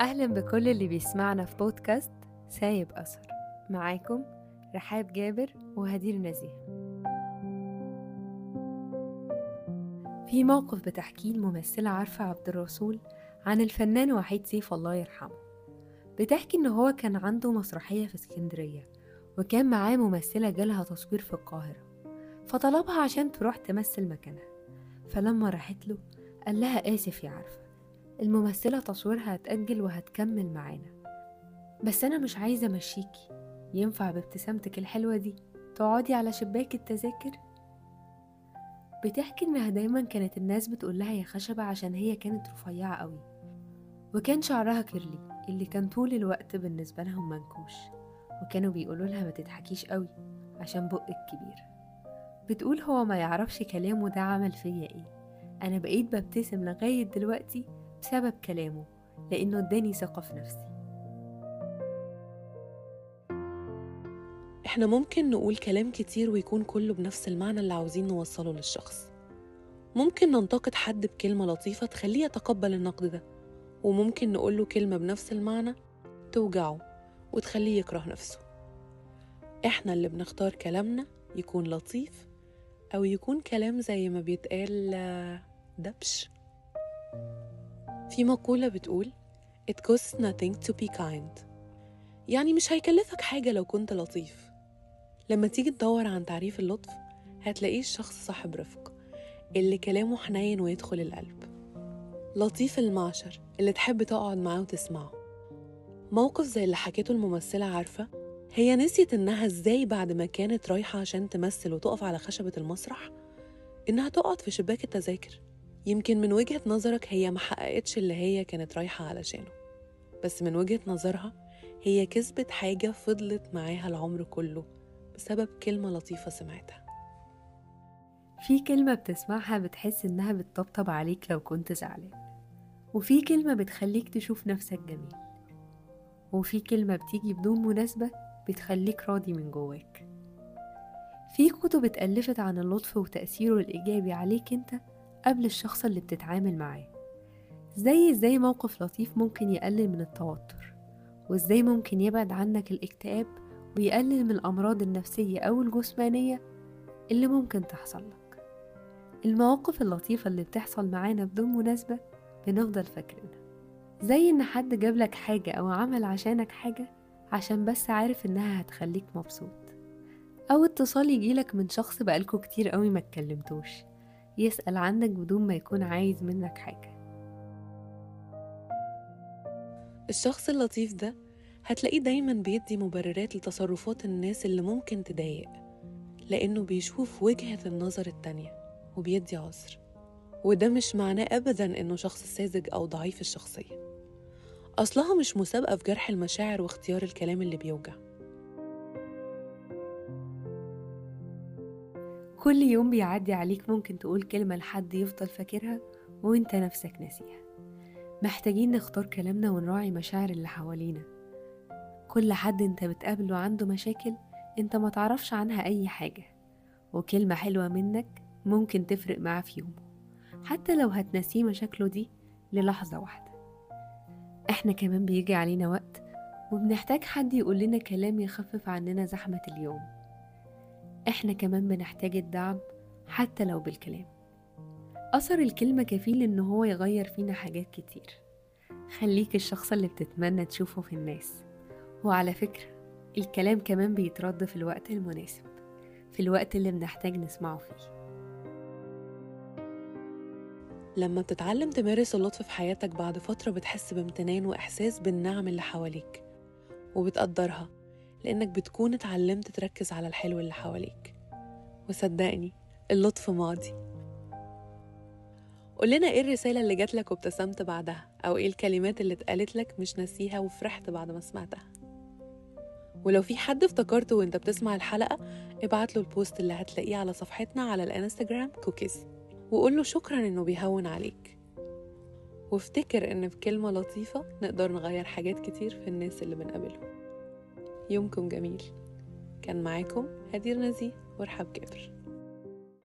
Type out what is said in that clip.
أهلا بكل اللي بيسمعنا في بودكاست سايب أثر. معاكم رحاب جابر وهدير نزيه. في موقف بتحكيه الممثلة عارفة عبد الرسول عن الفنان وحيد سيف الله يرحمه. بتحكي إن هو كان عنده مسرحية في اسكندرية وكان معاه ممثلة جالها تصوير في القاهرة فطلبها عشان تروح تمثل مكانها. فلما راحت له قال لها آسف يا عارفة. الممثلة تصويرها هتأجل وهتكمل معانا. بس أنا مش عايزة أمشيكي. ينفع بابتسامتك الحلوة دي؟ تقعدي على شباك التذاكر؟ بتحكي إنها دايما كانت الناس بتقول لها يا خشبة عشان هي كانت رفيعة قوي. وكان شعرها كيرلي اللي كان طول الوقت بالنسبة لهم منكوش. وكانوا بيقولوا لها ما تضحكيش قوي عشان بقك كبير. بتقول هو ما يعرفش كلامه ده عمل فيا إيه. أنا بقيت ببتسم لغاية دلوقتي بسبب كلامه لأنه اداني ثقة في نفسي. إحنا ممكن نقول كلام كتير ويكون كله بنفس المعنى اللي عاوزين نوصله للشخص. ممكن ننتقد حد بكلمة لطيفة تخليه يتقبل النقد ده وممكن نقوله كلمة بنفس المعنى توجعه وتخليه يكره نفسه. إحنا اللي بنختار كلامنا يكون لطيف أو يكون كلام زي ما بيتقال آه، دبش. في مقولة بتقول It costs nothing to be kind. يعني مش هيكلفك حاجة لو كنت لطيف. لما تيجي تدور عن تعريف اللطف هتلاقيه الشخص صاحب رفق اللي كلامه حنين ويدخل القلب. لطيف المعشر اللي تحب تقعد معاه وتسمعه. موقف زي اللي حكيته الممثلة عارفة؟ هي نسيت إنها إزاي بعد ما كانت رايحة عشان تمثل وتقف على خشبة المسرح؟ إنها تقعد في شباك التذاكر. يمكن من وجهة نظرك هي ما حققتش اللي هي كانت رايحة علشانه. بس من وجهة نظرها هي كسبت حاجة فضلت معاها العمر كله بسبب كلمة لطيفة سمعتها. في كلمة بتسمعها بتحس إنها بتطبطب عليك لو كنت زعلان. وفي كلمة بتخليك تشوف نفسك جميل. وفي كلمة بتيجي بدون مناسبة بتخليك راضي من جواك. في كتب اتألفت عن اللطف وتأثيره الإيجابي عليك أنت قبل الشخص اللي بتتعامل معاه. زي إزاي موقف لطيف ممكن يقلل من التوتر وإزاي ممكن يبعد عنك الاكتئاب ويقلل من الأمراض النفسية أو الجسمانية اللي ممكن تحصل لك. المواقف اللطيفة اللي بتحصل معانا بدون مناسبة بنفضل فاكرينها. زي إن حد جابلك حاجة أو عمل عشانك حاجة عشان بس عارف إنها هتخليك مبسوط أو اتصال يجيلك من شخص بقالكوا كتير قوي ما اتكلمتوش. يسأل عنك بدون ما يكون عايز منك حاجة. الشخص اللطيف ده هتلاقيه دايما بيدي مبررات لتصرفات الناس اللي ممكن تضايق لأنه بيشوف وجهة النظر التانية وبيدي عذر. وده مش معناه أبدا إنه شخص ساذج أو ضعيف الشخصية. أصلها مش مسابقة في جرح المشاعر واختيار الكلام اللي بيوجع. كل يوم بيعدي عليك ممكن تقول كلمة لحد يفضل فاكرها وانت نفسك ناسيها. محتاجين نختار كلامنا ونراعي مشاعر اللي حوالينا. كل حد انت بتقابله عنده مشاكل انت ما تعرفش عنها أي حاجة. وكلمة حلوة منك ممكن تفرق معاه في يومه. حتى لو هتنسيه مشاكله دي للحظة واحدة. إحنا كمان بيجي علينا وقت وبنحتاج حد يقول لنا كلام يخفف عننا زحمة اليوم. إحنا كمان بنحتاج الدعم حتى لو بالكلام. أثر الكلمة كفيل إن هو يغير فينا حاجات كتير. خليك الشخص اللي بتتمنى تشوفه في الناس. وعلى فكرة الكلام كمان بيترد في الوقت المناسب في الوقت اللي بنحتاج نسمعه فيه. لما بتتعلم تمارس اللطف في حياتك بعد فترة بتحس بامتنان وإحساس بالنعم اللي حواليك وبتقدرها. لأنك بتكون اتعلمت تركز على الحلو اللي حواليك. وصدقني اللطف معدي. قولنا إيه الرسالة اللي جاتلك وابتسمت بعدها؟ أو إيه الكلمات اللي اتقالت لك مش ناسيها وفرحت بعد ما سمعتها؟ ولو في حد افتكرته وأنت بتسمع الحلقة ابعت له ال post اللي هتلاقيه على صفحتنا على الإنستجرام كوكيز. وقول له شكرا إنه بيهون عليك. وافتكر إن بكلمة لطيفة نقدر نغير حاجات كتير في الناس اللي بنقابلهم. يومكم جميل. كان معاكم هدير نزيه ورحب جابر